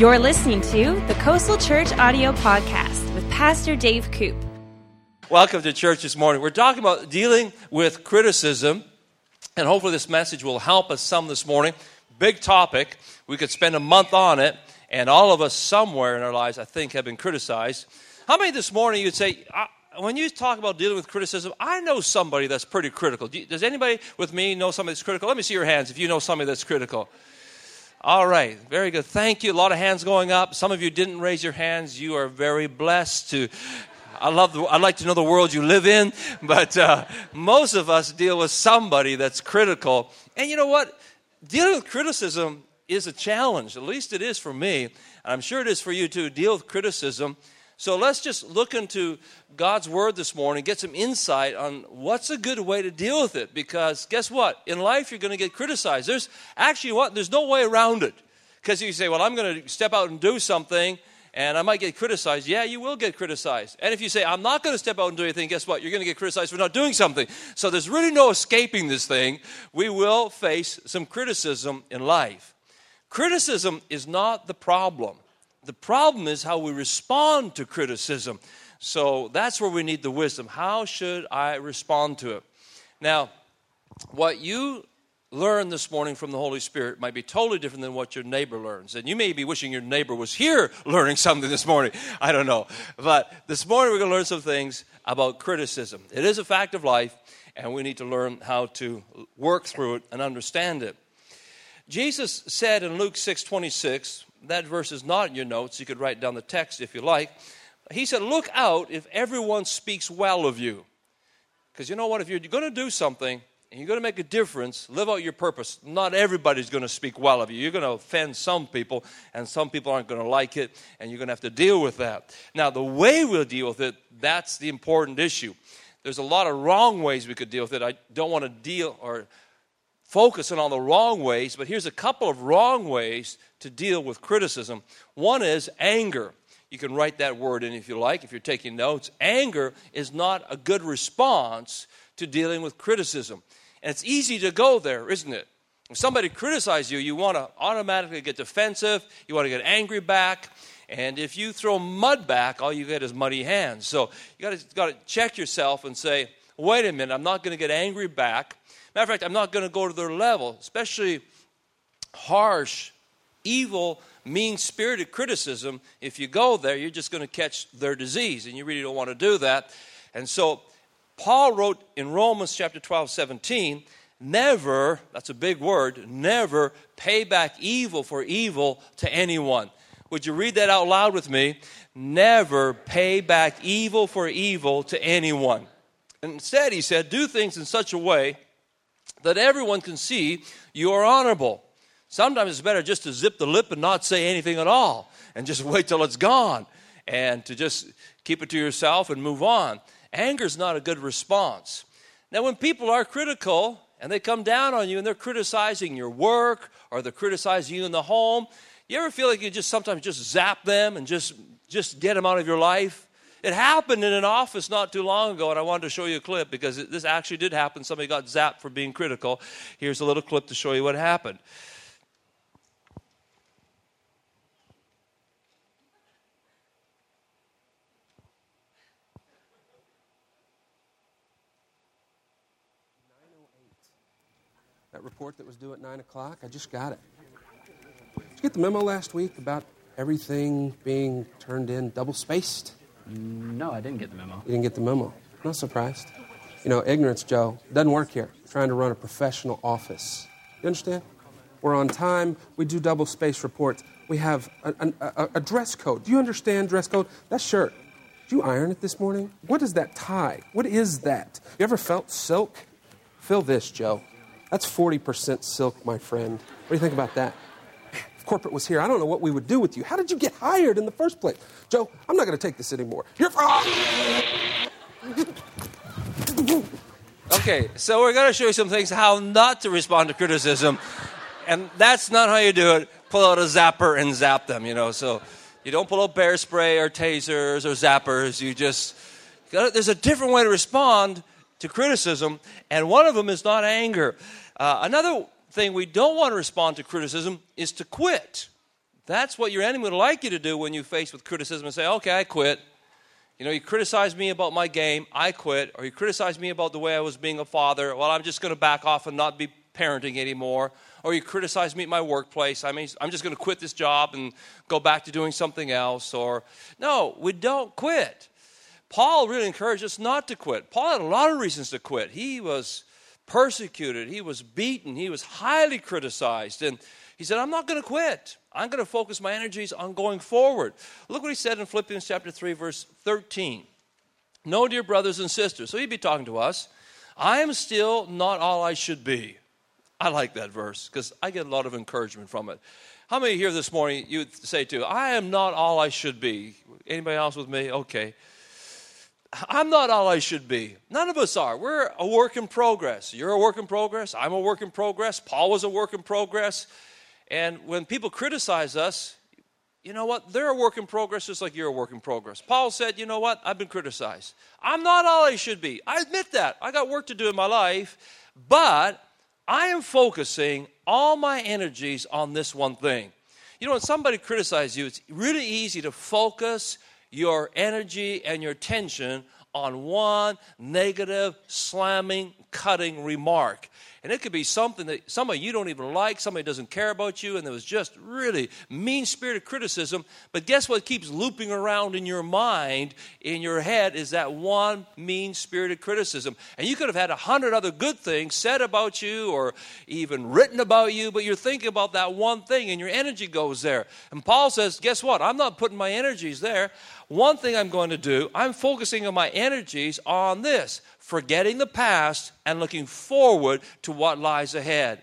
You're listening to the Coastal Church Audio Podcast with Pastor Dave Koop. Welcome to church this morning. We're talking about dealing with criticism, and hopefully, this message will help us some this morning. Big topic. We could spend a month on it, and all of us somewhere in our lives, I think, have been criticized. How many this morning you'd say, when you talk about dealing with criticism, I know somebody that's pretty critical. Does anybody with me know somebody that's critical? Let me see your hands if you know somebody that's critical. All right, very good. Thank you. A lot of hands going up. Some of you didn't raise your hands. You are very blessed to. I love. The, I'd like to know the world you live in, but uh, most of us deal with somebody that's critical. And you know what? Dealing with criticism is a challenge. At least it is for me. and I'm sure it is for you too. Deal with criticism so let's just look into God's Word this morning, get some insight on what's a good way to deal with it. Because guess what? In life, you're going to get criticized. There's actually what? There's no way around it. Because you say, well, I'm going to step out and do something and I might get criticized. Yeah, you will get criticized. And if you say, I'm not going to step out and do anything, guess what? You're going to get criticized for not doing something. So there's really no escaping this thing. We will face some criticism in life. Criticism is not the problem. The problem is how we respond to criticism. So that's where we need the wisdom. How should I respond to it? Now, what you learn this morning from the Holy Spirit might be totally different than what your neighbor learns. And you may be wishing your neighbor was here learning something this morning. I don't know. But this morning we're going to learn some things about criticism. It is a fact of life, and we need to learn how to work through it and understand it. Jesus said in Luke 6 26, that verse is not in your notes. You could write down the text if you like. He said, Look out if everyone speaks well of you. Because you know what? If you're going to do something and you're going to make a difference, live out your purpose. Not everybody's going to speak well of you. You're going to offend some people, and some people aren't going to like it, and you're going to have to deal with that. Now, the way we'll deal with it, that's the important issue. There's a lot of wrong ways we could deal with it. I don't want to deal or focus on all the wrong ways, but here's a couple of wrong ways to deal with criticism. One is anger. You can write that word in if you like, if you're taking notes. Anger is not a good response to dealing with criticism. And it's easy to go there, isn't it? If somebody criticizes you, you want to automatically get defensive, you want to get angry back. And if you throw mud back, all you get is muddy hands. So you got to check yourself and say, wait a minute, I'm not going to get angry back. Matter of fact, I'm not going to go to their level, especially harsh, evil, mean spirited criticism. If you go there, you're just going to catch their disease, and you really don't want to do that. And so, Paul wrote in Romans chapter 12, 17, never, that's a big word, never pay back evil for evil to anyone. Would you read that out loud with me? Never pay back evil for evil to anyone. Instead, he said, do things in such a way that everyone can see you are honorable. Sometimes it's better just to zip the lip and not say anything at all and just wait till it's gone and to just keep it to yourself and move on. Anger is not a good response. Now, when people are critical and they come down on you and they're criticizing your work or they're criticizing you in the home, you ever feel like you just sometimes just zap them and just just get them out of your life? It happened in an office not too long ago, and I wanted to show you a clip because this actually did happen. Somebody got zapped for being critical. Here's a little clip to show you what happened. That report that was due at 9 o'clock, I just got it. Did you get the memo last week about everything being turned in double spaced? No, I didn't get the memo. You didn't get the memo. Not surprised. You know, ignorance, Joe, doesn't work here. We're trying to run a professional office. You understand? We're on time. We do double space reports. We have a, a, a, dress code. Do you understand dress code? That shirt. Did you iron it this morning? What is that tie? What is that? You ever felt silk? Feel this, Joe. That's 40% silk, my friend. What do you think about that? corporate was here, I don't know what we would do with you. How did you get hired in the first place? Joe, I'm not going to take this anymore. You're. From ah! Okay, so we're going to show you some things how not to respond to criticism. And that's not how you do it. Pull out a zapper and zap them, you know. So you don't pull out bear spray or tasers or zappers. You just. There's a different way to respond to criticism, and one of them is not anger. Uh, another thing we don't want to respond to criticism is to quit. That's what your enemy would like you to do when you face with criticism and say, okay, I quit. You know, you criticize me about my game, I quit. Or you criticize me about the way I was being a father, well, I'm just going to back off and not be parenting anymore. Or you criticize me at my workplace, I mean, I'm just going to quit this job and go back to doing something else. Or, no, we don't quit. Paul really encouraged us not to quit. Paul had a lot of reasons to quit. He was persecuted, he was beaten, he was highly criticized. And he said, I'm not going to quit. I'm going to focus my energies on going forward. Look what he said in Philippians chapter 3, verse 13. No, dear brothers and sisters. So he'd be talking to us. I am still not all I should be. I like that verse because I get a lot of encouragement from it. How many here this morning you would say to, I am not all I should be? Anybody else with me? Okay. I'm not all I should be. None of us are. We're a work in progress. You're a work in progress. I'm a work in progress. Paul was a work in progress. And when people criticize us, you know what? They're a work in progress just like you're a work in progress. Paul said, You know what? I've been criticized. I'm not all I should be. I admit that. I got work to do in my life, but I am focusing all my energies on this one thing. You know, when somebody criticizes you, it's really easy to focus your energy and your attention on one negative, slamming, cutting remark. And it could be something that somebody you don't even like, somebody doesn't care about you, and there was just really mean spirited criticism. But guess what keeps looping around in your mind, in your head, is that one mean spirited criticism. And you could have had a hundred other good things said about you or even written about you, but you're thinking about that one thing and your energy goes there. And Paul says, Guess what? I'm not putting my energies there. One thing I'm going to do, I'm focusing on my energies on this forgetting the past and looking forward to what lies ahead.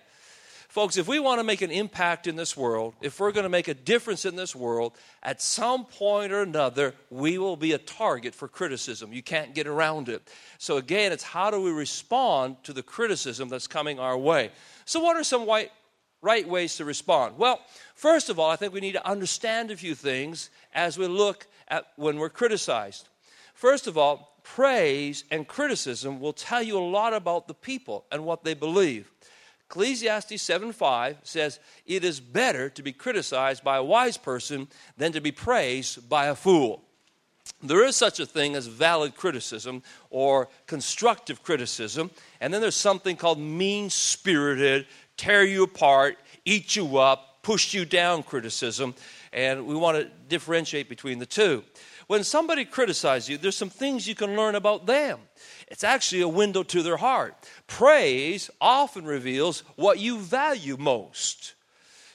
Folks, if we want to make an impact in this world, if we're going to make a difference in this world, at some point or another, we will be a target for criticism. You can't get around it. So, again, it's how do we respond to the criticism that's coming our way? So, what are some white, right ways to respond? Well, first of all, I think we need to understand a few things as we look at when we're criticized. First of all, praise and criticism will tell you a lot about the people and what they believe. Ecclesiastes 7:5 says, "It is better to be criticized by a wise person than to be praised by a fool." There is such a thing as valid criticism or constructive criticism, and then there's something called mean-spirited, tear you apart, eat you up, push you down criticism, and we want to differentiate between the two. When somebody criticizes you, there's some things you can learn about them. It's actually a window to their heart. Praise often reveals what you value most.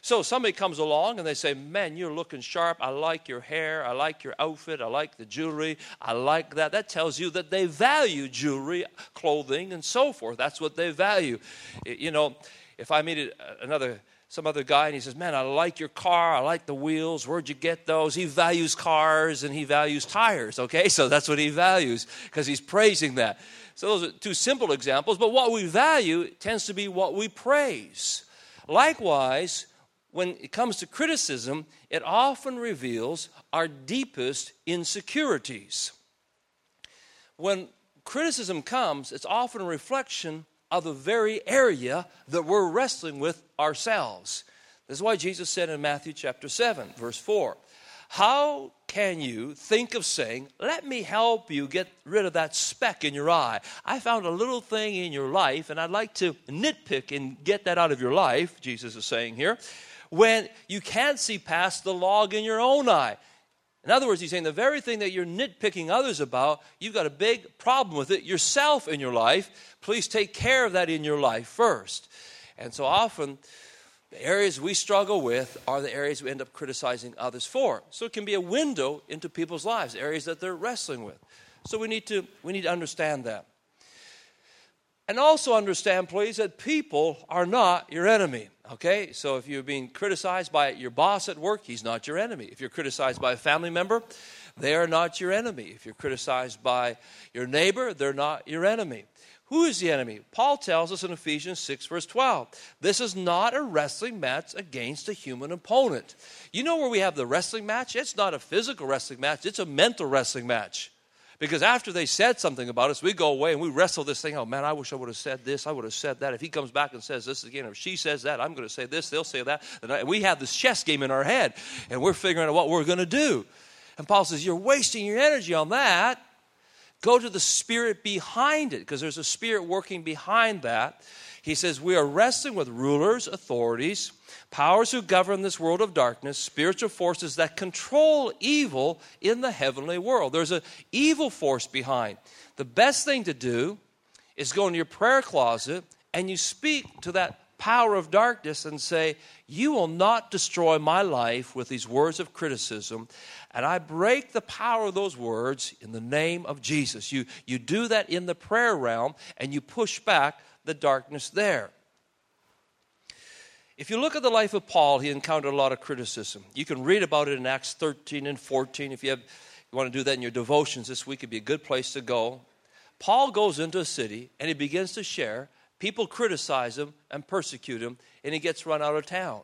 So somebody comes along and they say, Man, you're looking sharp. I like your hair. I like your outfit. I like the jewelry. I like that. That tells you that they value jewelry, clothing, and so forth. That's what they value. You know, if I meet another some other guy and he says, Man, I like your car. I like the wheels. Where'd you get those? He values cars and he values tires, okay? So that's what he values because he's praising that. So those are two simple examples, but what we value tends to be what we praise. Likewise, when it comes to criticism, it often reveals our deepest insecurities. When criticism comes, it's often a reflection of the very area that we're wrestling with ourselves. This is why Jesus said in Matthew chapter 7, verse 4, How can you think of saying, Let me help you get rid of that speck in your eye? I found a little thing in your life, and I'd like to nitpick and get that out of your life, Jesus is saying here, when you can't see past the log in your own eye. In other words, he's saying the very thing that you're nitpicking others about, you've got a big problem with it yourself in your life. Please take care of that in your life first. And so often, the areas we struggle with are the areas we end up criticizing others for. So it can be a window into people's lives, areas that they're wrestling with. So we need to, we need to understand that. And also understand, please, that people are not your enemy. Okay? So if you're being criticized by your boss at work, he's not your enemy. If you're criticized by a family member, they are not your enemy. If you're criticized by your neighbor, they're not your enemy. Who is the enemy? Paul tells us in Ephesians 6, verse 12. This is not a wrestling match against a human opponent. You know where we have the wrestling match? It's not a physical wrestling match, it's a mental wrestling match. Because after they said something about us, we go away and we wrestle this thing. Oh man, I wish I would have said this. I would have said that. If he comes back and says this again, if she says that, I'm going to say this. They'll say that. And we have this chess game in our head, and we're figuring out what we're going to do. And Paul says, You're wasting your energy on that. Go to the spirit behind it, because there's a spirit working behind that. He says, We are wrestling with rulers, authorities, powers who govern this world of darkness, spiritual forces that control evil in the heavenly world. There's an evil force behind. The best thing to do is go into your prayer closet and you speak to that power of darkness and say, You will not destroy my life with these words of criticism. And I break the power of those words in the name of Jesus. You, you do that in the prayer realm and you push back the darkness there. If you look at the life of Paul, he encountered a lot of criticism. You can read about it in Acts 13 and 14. If you, have, you want to do that in your devotions this week, it'd be a good place to go. Paul goes into a city and he begins to share. People criticize him and persecute him, and he gets run out of town.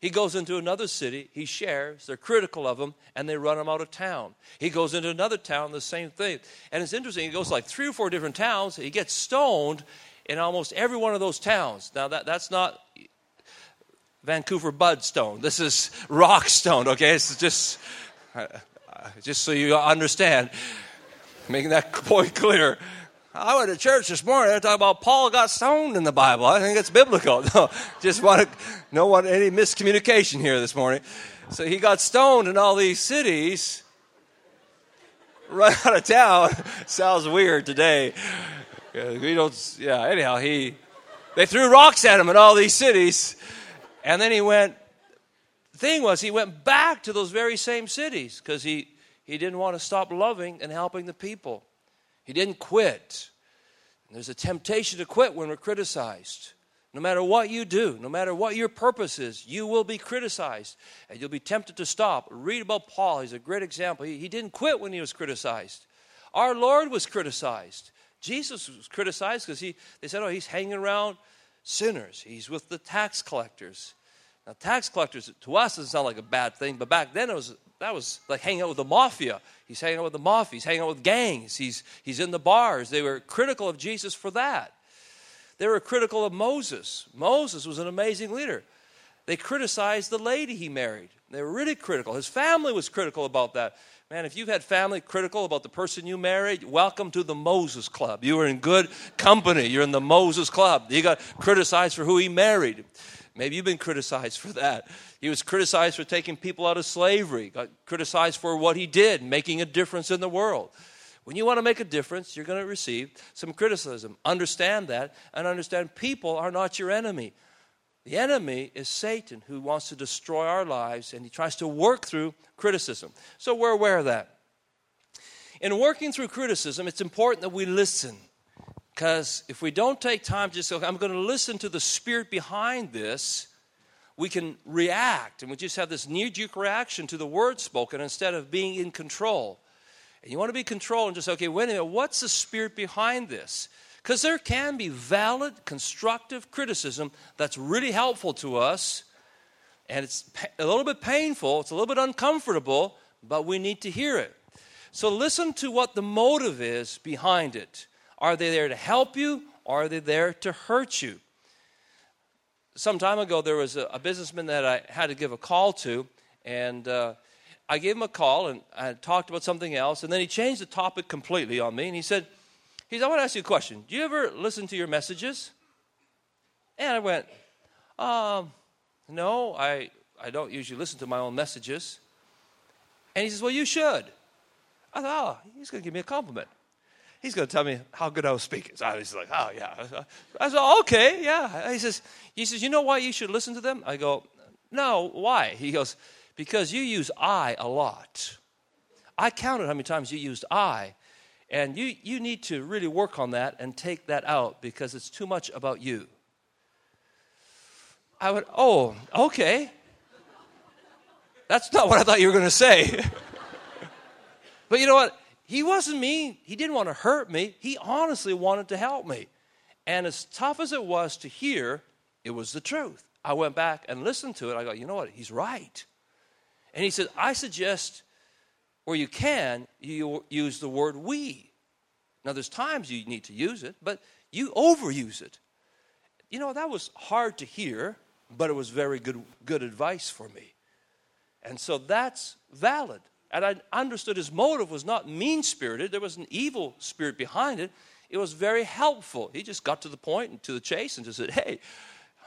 He goes into another city, he shares, they're critical of him, and they run him out of town. He goes into another town, the same thing. And it's interesting, he goes like three or four different towns, he gets stoned, in almost every one of those towns. Now, that, that's not Vancouver Budstone. This is Rockstone, okay? It's just, uh, just so you understand, making that point clear. I went to church this morning. They're talking about Paul got stoned in the Bible. I think it's biblical. No, just want to no want any miscommunication here this morning. So he got stoned in all these cities. Run out of town sounds weird today. We don't, yeah, anyhow, he, they threw rocks at him in all these cities. And then he went, the thing was, he went back to those very same cities because he, he didn't want to stop loving and helping the people. He didn't quit. And there's a temptation to quit when we're criticized. No matter what you do, no matter what your purpose is, you will be criticized and you'll be tempted to stop. Read about Paul, he's a great example. He, he didn't quit when he was criticized. Our Lord was criticized. Jesus was criticized because he, they said, oh, he's hanging around sinners. He's with the tax collectors. Now, tax collectors, to us, doesn't sound like a bad thing, but back then it was, that was like hanging out with the mafia. He's hanging out with the mafia. He's hanging out with gangs. He's, he's in the bars. They were critical of Jesus for that. They were critical of Moses. Moses was an amazing leader. They criticized the lady he married. They were really critical. His family was critical about that. Man, if you've had family critical about the person you married, welcome to the Moses Club. You are in good company. You're in the Moses Club. You got criticized for who he married. Maybe you've been criticized for that. He was criticized for taking people out of slavery, got criticized for what he did, making a difference in the world. When you want to make a difference, you're going to receive some criticism. Understand that and understand people are not your enemy. The enemy is Satan who wants to destroy our lives and he tries to work through criticism. So we're aware of that. In working through criticism, it's important that we listen. Because if we don't take time to just say, I'm going to listen to the spirit behind this, we can react and we just have this knee jerk reaction to the word spoken instead of being in control. And you want to be control and just, okay, wait a minute, what's the spirit behind this? Because there can be valid, constructive criticism that's really helpful to us, and it's a little bit painful, it's a little bit uncomfortable, but we need to hear it. So listen to what the motive is behind it. Are they there to help you, or are they there to hurt you? Some time ago, there was a, a businessman that I had to give a call to, and uh, I gave him a call and I talked about something else, and then he changed the topic completely on me, and he said, he said, I want to ask you a question. Do you ever listen to your messages? And I went, um, no, I, I don't usually listen to my own messages. And he says, well, you should. I thought, oh, he's going to give me a compliment. He's going to tell me how good I was speaking. So I was like, oh, yeah. I said, okay, yeah. He says, he says, you know why you should listen to them? I go, no, why? He goes, because you use I a lot. I counted how many times you used I. And you, you need to really work on that and take that out because it's too much about you. I would, oh, okay. That's not what I thought you were going to say. but you know what? He wasn't mean. He didn't want to hurt me. He honestly wanted to help me. And as tough as it was to hear, it was the truth. I went back and listened to it. I go, you know what? He's right. And he said, I suggest where you can, you use the word we. Now, there's times you need to use it, but you overuse it. You know, that was hard to hear, but it was very good, good advice for me. And so that's valid. And I understood his motive was not mean spirited, there was an evil spirit behind it. It was very helpful. He just got to the point and to the chase and just said, Hey,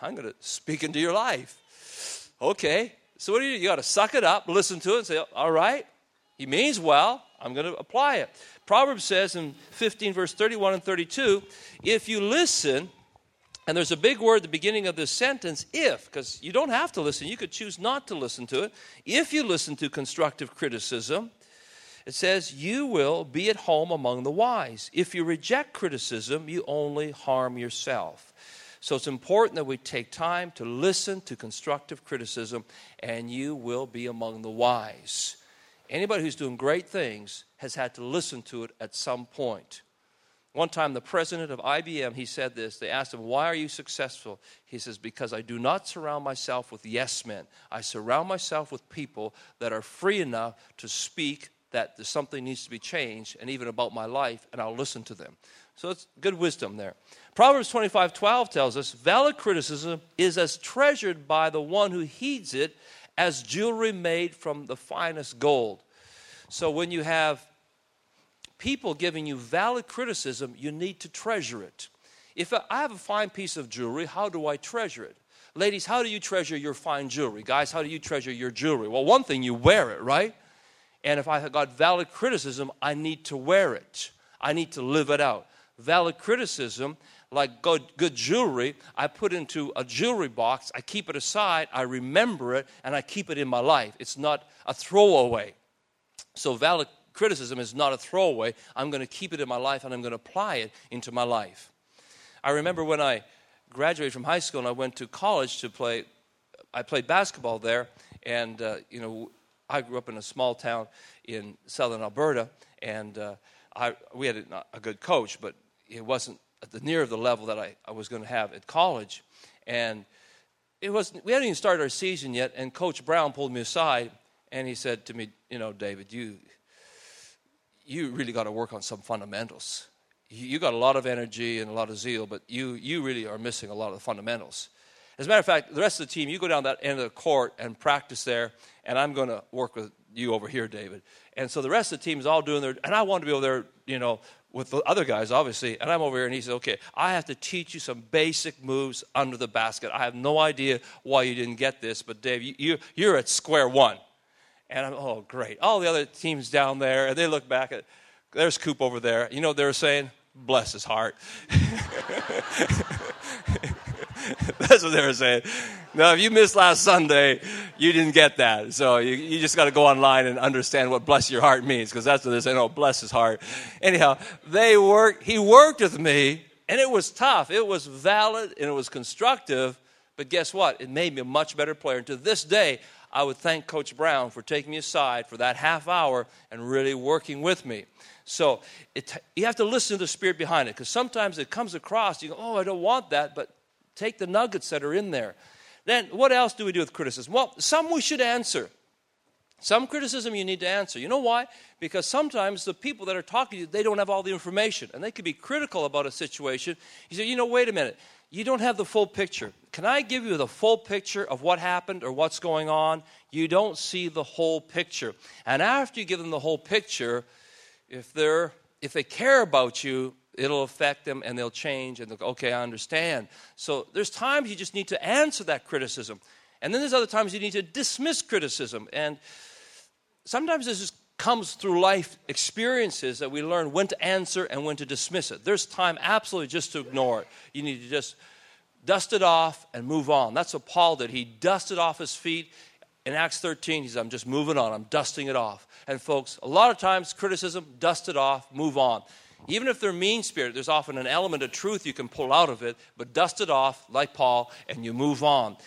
I'm going to speak into your life. Okay. So what do you do? You got to suck it up, listen to it, and say, All right, he means well. I'm going to apply it. Proverbs says in 15, verse 31 and 32, if you listen, and there's a big word at the beginning of this sentence, if, because you don't have to listen. You could choose not to listen to it. If you listen to constructive criticism, it says, you will be at home among the wise. If you reject criticism, you only harm yourself. So it's important that we take time to listen to constructive criticism, and you will be among the wise. Anybody who's doing great things has had to listen to it at some point. One time, the president of IBM, he said this. They asked him, Why are you successful? He says, Because I do not surround myself with yes men. I surround myself with people that are free enough to speak that something needs to be changed and even about my life, and I'll listen to them. So it's good wisdom there. Proverbs 25 12 tells us, Valid criticism is as treasured by the one who heeds it as jewelry made from the finest gold. So when you have people giving you valid criticism, you need to treasure it. If I have a fine piece of jewelry, how do I treasure it? Ladies, how do you treasure your fine jewelry? Guys, how do you treasure your jewelry? Well, one thing, you wear it, right? And if I have got valid criticism, I need to wear it. I need to live it out. Valid criticism like good, good jewelry, I put into a jewelry box, I keep it aside, I remember it, and I keep it in my life. It's not a throwaway. So, valid criticism is not a throwaway. I'm going to keep it in my life and I'm going to apply it into my life. I remember when I graduated from high school and I went to college to play, I played basketball there, and, uh, you know, I grew up in a small town in southern Alberta, and uh, I, we had a, a good coach, but it wasn't at the near the level that I, I was going to have at college. And it was we hadn't even started our season yet, and Coach Brown pulled me aside and he said to me, you know, David, you you really got to work on some fundamentals. You, you got a lot of energy and a lot of zeal, but you you really are missing a lot of the fundamentals. As a matter of fact, the rest of the team, you go down that end of the court and practice there, and I'm going to work with you over here, David. And so the rest of the team is all doing their, and I want to be over there, you know, with the other guys, obviously. And I'm over here, and he says, Okay, I have to teach you some basic moves under the basket. I have no idea why you didn't get this, but Dave, you, you, you're at square one. And I'm, oh, great. All the other teams down there, and they look back at, there's Koop over there. You know what they were saying? Bless his heart. That's what they were saying. Now, if you missed last Sunday, you didn't get that. So you, you just got to go online and understand what bless your heart means, because that's what they're saying. Oh, bless his heart. Anyhow, they worked. He worked with me, and it was tough. It was valid and it was constructive. But guess what? It made me a much better player. And to this day, I would thank Coach Brown for taking me aside for that half hour and really working with me. So it, you have to listen to the spirit behind it because sometimes it comes across, you go, oh, I don't want that, but Take the nuggets that are in there. Then, what else do we do with criticism? Well, some we should answer. Some criticism you need to answer. You know why? Because sometimes the people that are talking to you, they don't have all the information, and they could be critical about a situation. You say, you know, wait a minute, you don't have the full picture. Can I give you the full picture of what happened or what's going on? You don't see the whole picture. And after you give them the whole picture, if they're if they care about you, it'll affect them and they'll change and they'll go, okay, I understand. So there's times you just need to answer that criticism. And then there's other times you need to dismiss criticism. And sometimes this just comes through life experiences that we learn when to answer and when to dismiss it. There's time absolutely just to ignore it. You need to just dust it off and move on. That's what Paul did. He dusted off his feet. In Acts 13, he said, I'm just moving on. I'm dusting it off. And folks, a lot of times criticism, dust it off, move on. Even if they're mean spirit, there's often an element of truth you can pull out of it, but dust it off like Paul and you move on.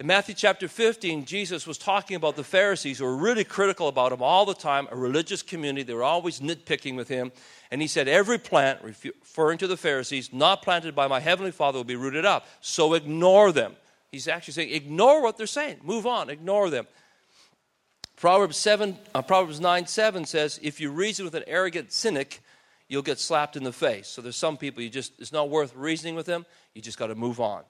In Matthew chapter 15, Jesus was talking about the Pharisees who were really critical about him all the time, a religious community. They were always nitpicking with him. And he said, Every plant, referring to the Pharisees, not planted by my heavenly Father will be rooted up. So ignore them. He's actually saying, Ignore what they're saying. Move on. Ignore them. Proverbs 7, uh, Proverbs 9 7 says, If you reason with an arrogant cynic, you'll get slapped in the face. So there's some people you just, it's not worth reasoning with them. You just got to move on.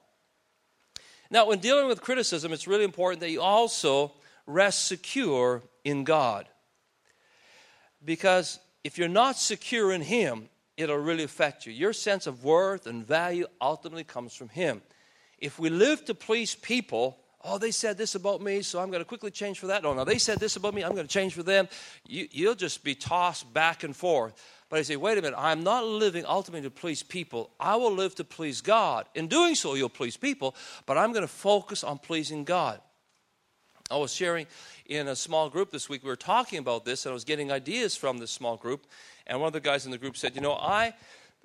Now, when dealing with criticism, it's really important that you also rest secure in God. Because if you're not secure in Him, it'll really affect you. Your sense of worth and value ultimately comes from Him. If we live to please people, oh, they said this about me, so I'm going to quickly change for that. Oh, no, they said this about me, I'm going to change for them. You, will just be tossed back and forth. But I say, wait a minute, I'm not living ultimately to please people. I will live to please God. In doing so, you'll please people, but I'm going to focus on pleasing God. I was sharing in a small group this week, we were talking about this, and I was getting ideas from this small group. And one of the guys in the group said, You know, I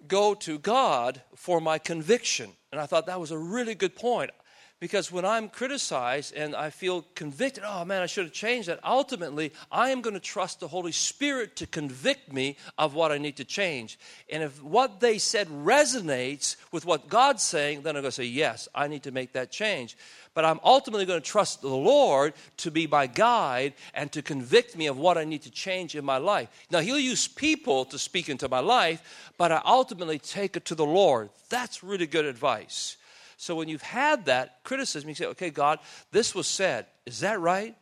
go to God for my conviction. And I thought that was a really good point. Because when I'm criticized and I feel convicted, oh man, I should have changed that, ultimately, I am going to trust the Holy Spirit to convict me of what I need to change. And if what they said resonates with what God's saying, then I'm going to say, yes, I need to make that change. But I'm ultimately going to trust the Lord to be my guide and to convict me of what I need to change in my life. Now, He'll use people to speak into my life, but I ultimately take it to the Lord. That's really good advice. So when you've had that criticism, you say, okay, God, this was said. Is that right?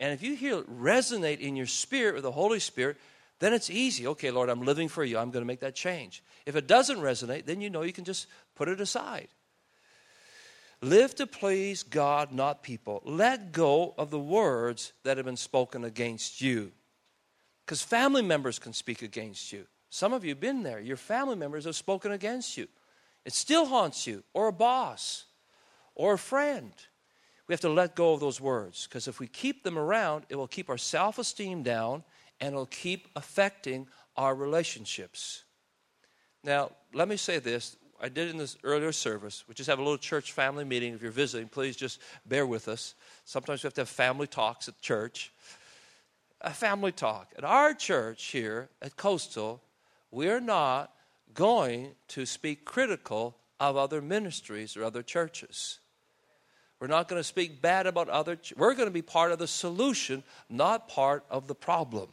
And if you hear it resonate in your spirit with the Holy Spirit, then it's easy. Okay, Lord, I'm living for you. I'm going to make that change. If it doesn't resonate, then you know you can just put it aside. Live to please God, not people. Let go of the words that have been spoken against you. Because family members can speak against you. Some of you have been there. Your family members have spoken against you. It still haunts you, or a boss, or a friend. We have to let go of those words because if we keep them around, it will keep our self esteem down and it'll keep affecting our relationships. Now, let me say this. I did in this earlier service. We just have a little church family meeting. If you're visiting, please just bear with us. Sometimes we have to have family talks at church. A family talk. At our church here at Coastal, we're not going to speak critical of other ministries or other churches. We're not going to speak bad about other ch- we're going to be part of the solution, not part of the problem.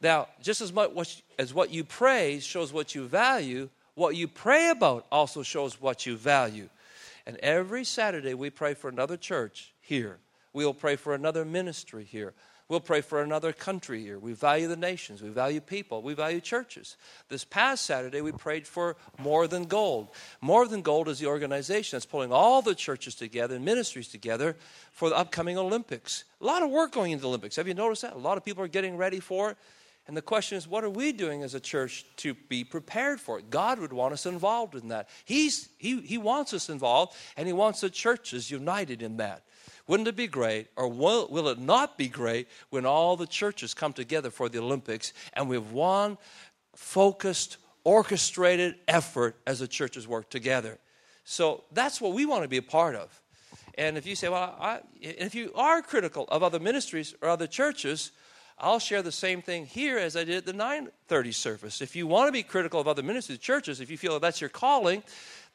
Now, just as much as what you praise shows what you value, what you pray about also shows what you value. And every Saturday we pray for another church here. We'll pray for another ministry here. We'll pray for another country here. We value the nations. We value people. We value churches. This past Saturday, we prayed for More Than Gold. More Than Gold is the organization that's pulling all the churches together and ministries together for the upcoming Olympics. A lot of work going into the Olympics. Have you noticed that? A lot of people are getting ready for it. And the question is, what are we doing as a church to be prepared for it? God would want us involved in that. He's, he, he wants us involved, and He wants the churches united in that. Wouldn't it be great, or will, will it not be great, when all the churches come together for the Olympics and we have one focused, orchestrated effort as the churches work together? So that's what we want to be a part of. And if you say, well, I, if you are critical of other ministries or other churches, I'll share the same thing here as I did at the 930 service. If you want to be critical of other ministries, churches, if you feel that that's your calling,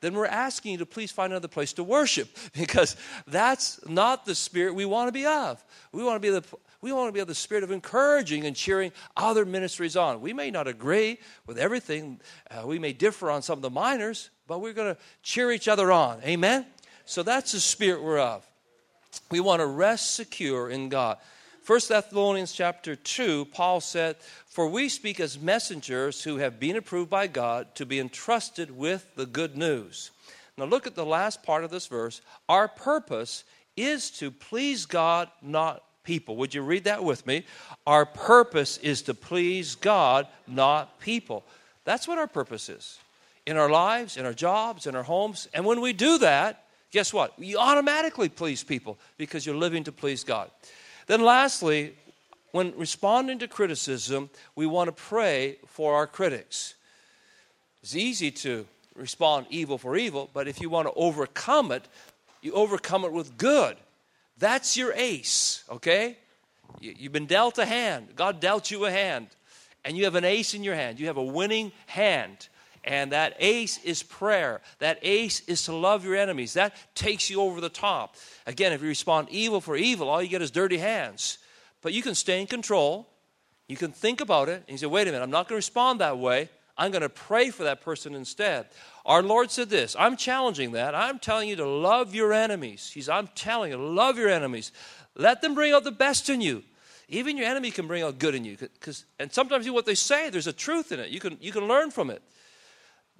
then we're asking you to please find another place to worship because that's not the spirit we want to be of. We want to be the we want to be of the spirit of encouraging and cheering other ministries on. We may not agree with everything, uh, we may differ on some of the minors, but we're going to cheer each other on. Amen? So that's the spirit we're of. We want to rest secure in God. 1 Thessalonians chapter 2, Paul said, For we speak as messengers who have been approved by God to be entrusted with the good news. Now look at the last part of this verse. Our purpose is to please God, not people. Would you read that with me? Our purpose is to please God, not people. That's what our purpose is. In our lives, in our jobs, in our homes. And when we do that, guess what? You automatically please people because you're living to please God. Then, lastly, when responding to criticism, we want to pray for our critics. It's easy to respond evil for evil, but if you want to overcome it, you overcome it with good. That's your ace, okay? You've been dealt a hand. God dealt you a hand, and you have an ace in your hand. You have a winning hand. And that ace is prayer. That ace is to love your enemies. That takes you over the top. Again, if you respond evil for evil, all you get is dirty hands. But you can stay in control. You can think about it and you say, wait a minute, I'm not going to respond that way. I'm going to pray for that person instead. Our Lord said this I'm challenging that. I'm telling you to love your enemies. He's, I'm telling you, love your enemies. Let them bring out the best in you. Even your enemy can bring out good in you. Cause, and sometimes what they say, there's a truth in it. You can, you can learn from it.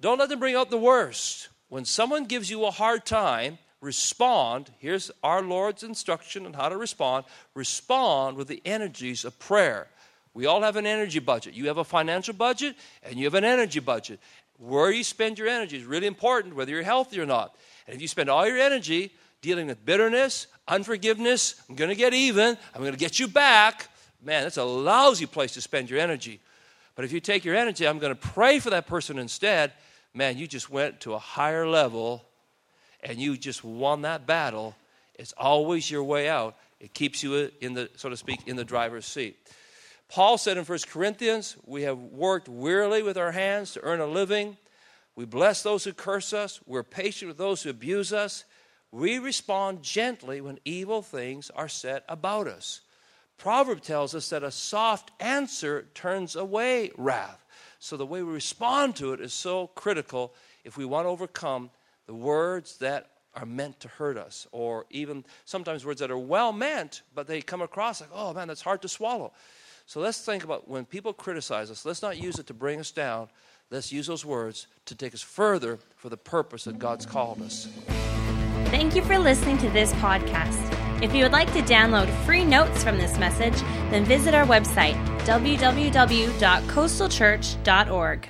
Don't let them bring out the worst. When someone gives you a hard time, respond. Here's our Lord's instruction on how to respond. Respond with the energies of prayer. We all have an energy budget. You have a financial budget and you have an energy budget. Where you spend your energy is really important, whether you're healthy or not. And if you spend all your energy dealing with bitterness, unforgiveness, I'm going to get even, I'm going to get you back, man, that's a lousy place to spend your energy. But if you take your energy, I'm going to pray for that person instead, man, you just went to a higher level and you just won that battle. It's always your way out. It keeps you in the, so to speak, in the driver's seat. Paul said in 1 Corinthians, We have worked wearily with our hands to earn a living. We bless those who curse us. We're patient with those who abuse us. We respond gently when evil things are said about us. Proverb tells us that a soft answer turns away wrath. So the way we respond to it is so critical if we want to overcome the words that are meant to hurt us, or even sometimes words that are well meant, but they come across like, oh man, that's hard to swallow. So let's think about when people criticize us, let's not use it to bring us down. Let's use those words to take us further for the purpose that God's called us. Thank you for listening to this podcast. If you would like to download free notes from this message, then visit our website, www.coastalchurch.org.